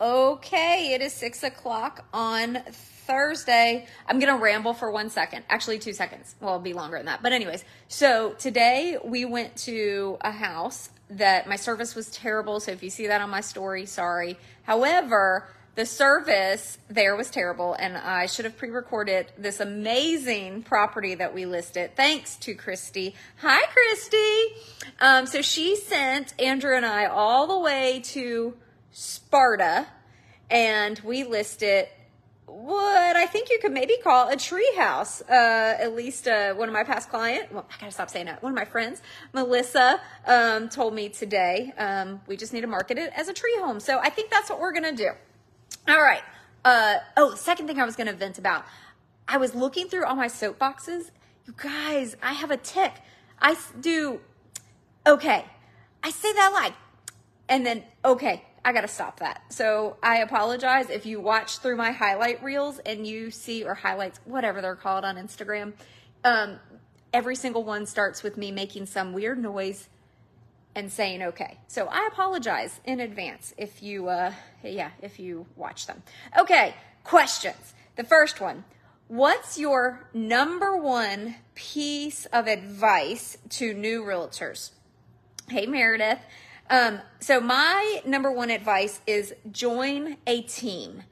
Okay, it is six o'clock on Thursday. I'm going to ramble for one second. Actually, two seconds. Well, it'll be longer than that. But, anyways, so today we went to a house that my service was terrible. So, if you see that on my story, sorry. However, the service there was terrible, and I should have pre recorded this amazing property that we listed. Thanks to Christy. Hi, Christy. Um, so, she sent Andrew and I all the way to Sparta, and we listed what I think you could maybe call a treehouse. Uh, at least uh, one of my past client, well, I gotta stop saying that. One of my friends, Melissa, um, told me today um, we just need to market it as a tree home. So I think that's what we're gonna do. All right. Uh, oh, second thing I was gonna vent about. I was looking through all my soapboxes. You guys, I have a tic. I do. Okay, I say that like, and then okay, I got to stop that. So I apologize if you watch through my highlight reels and you see, or highlights, whatever they're called on Instagram. Um, every single one starts with me making some weird noise and saying okay. So I apologize in advance if you, uh, yeah, if you watch them. Okay, questions. The first one What's your number one piece of advice to new realtors? Hey, Meredith. Um, so my number one advice is join a team.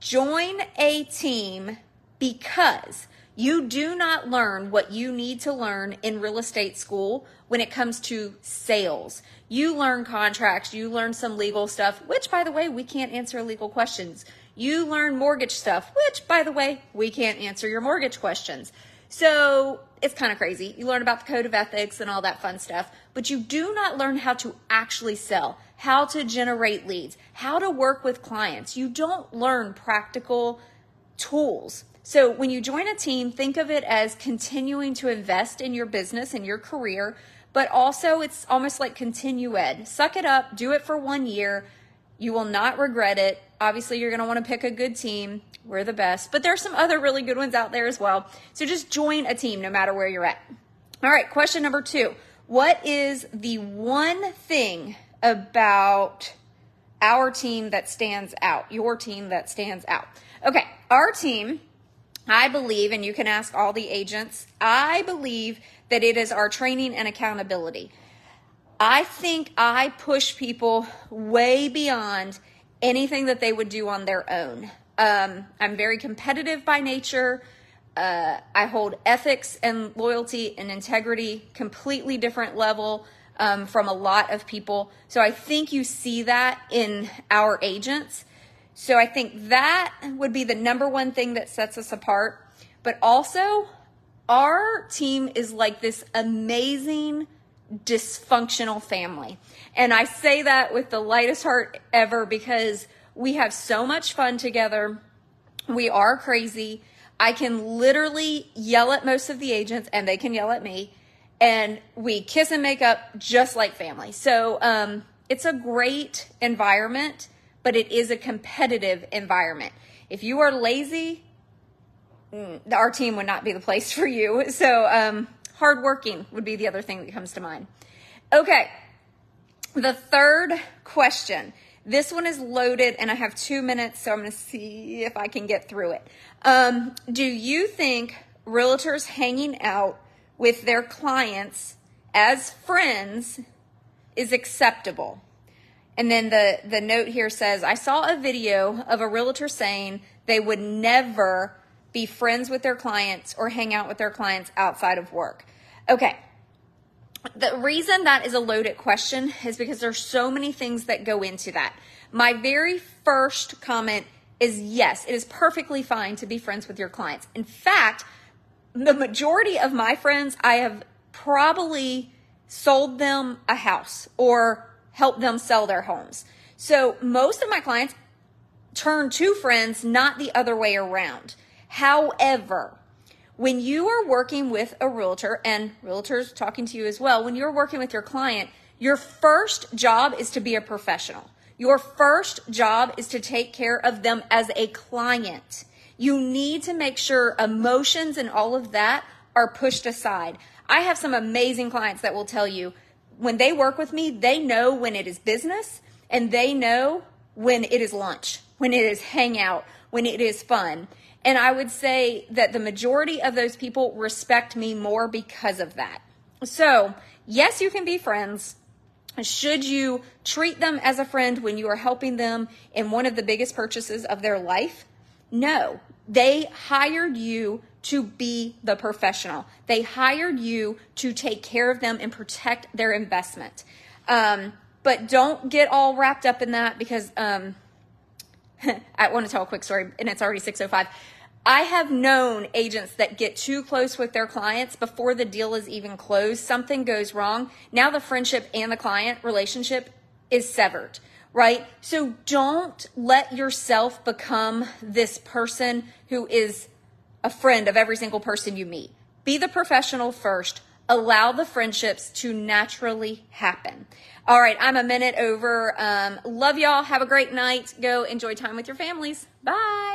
Join a team because you do not learn what you need to learn in real estate school when it comes to sales. You learn contracts, you learn some legal stuff, which by the way, we can't answer legal questions. You learn mortgage stuff, which by the way, we can't answer your mortgage questions. So it's kind of crazy. You learn about the code of ethics and all that fun stuff, but you do not learn how to actually sell, how to generate leads, how to work with clients. You don't learn practical tools. So when you join a team, think of it as continuing to invest in your business and your career, but also it's almost like continue ed. Suck it up, do it for one year. You will not regret it. Obviously, you're going to want to pick a good team. We're the best, but there's some other really good ones out there as well. So just join a team no matter where you're at. All right, question number two. What is the one thing about our team that stands out? Your team that stands out. Okay, our team, I believe, and you can ask all the agents, I believe that it is our training and accountability. I think I push people way beyond anything that they would do on their own. Um, I'm very competitive by nature. Uh, I hold ethics and loyalty and integrity completely different level um, from a lot of people. So I think you see that in our agents. So I think that would be the number one thing that sets us apart. But also, our team is like this amazing dysfunctional family. And I say that with the lightest heart ever because we have so much fun together. We are crazy. I can literally yell at most of the agents and they can yell at me. And we kiss and make up just like family. So um, it's a great environment, but it is a competitive environment. If you are lazy, mm, our team would not be the place for you. So um, hardworking would be the other thing that comes to mind. Okay, the third question. This one is loaded and I have two minutes, so I'm going to see if I can get through it. Um, do you think realtors hanging out with their clients as friends is acceptable? And then the, the note here says, I saw a video of a realtor saying they would never be friends with their clients or hang out with their clients outside of work. Okay. The reason that is a loaded question is because there's so many things that go into that. My very first comment is yes, it is perfectly fine to be friends with your clients. In fact, the majority of my friends, I have probably sold them a house or helped them sell their homes. So most of my clients turn to friends, not the other way around. However, when you are working with a realtor and realtors talking to you as well, when you're working with your client, your first job is to be a professional. Your first job is to take care of them as a client. You need to make sure emotions and all of that are pushed aside. I have some amazing clients that will tell you when they work with me, they know when it is business and they know when it is lunch, when it is hangout, when it is fun. And I would say that the majority of those people respect me more because of that. So, yes, you can be friends. Should you treat them as a friend when you are helping them in one of the biggest purchases of their life? No. They hired you to be the professional. They hired you to take care of them and protect their investment. Um, but don't get all wrapped up in that because um, I want to tell a quick story, and it's already 605. I have known agents that get too close with their clients before the deal is even closed. Something goes wrong. Now the friendship and the client relationship is severed, right? So don't let yourself become this person who is a friend of every single person you meet. Be the professional first. Allow the friendships to naturally happen. All right, I'm a minute over. Um, love y'all. Have a great night. Go enjoy time with your families. Bye.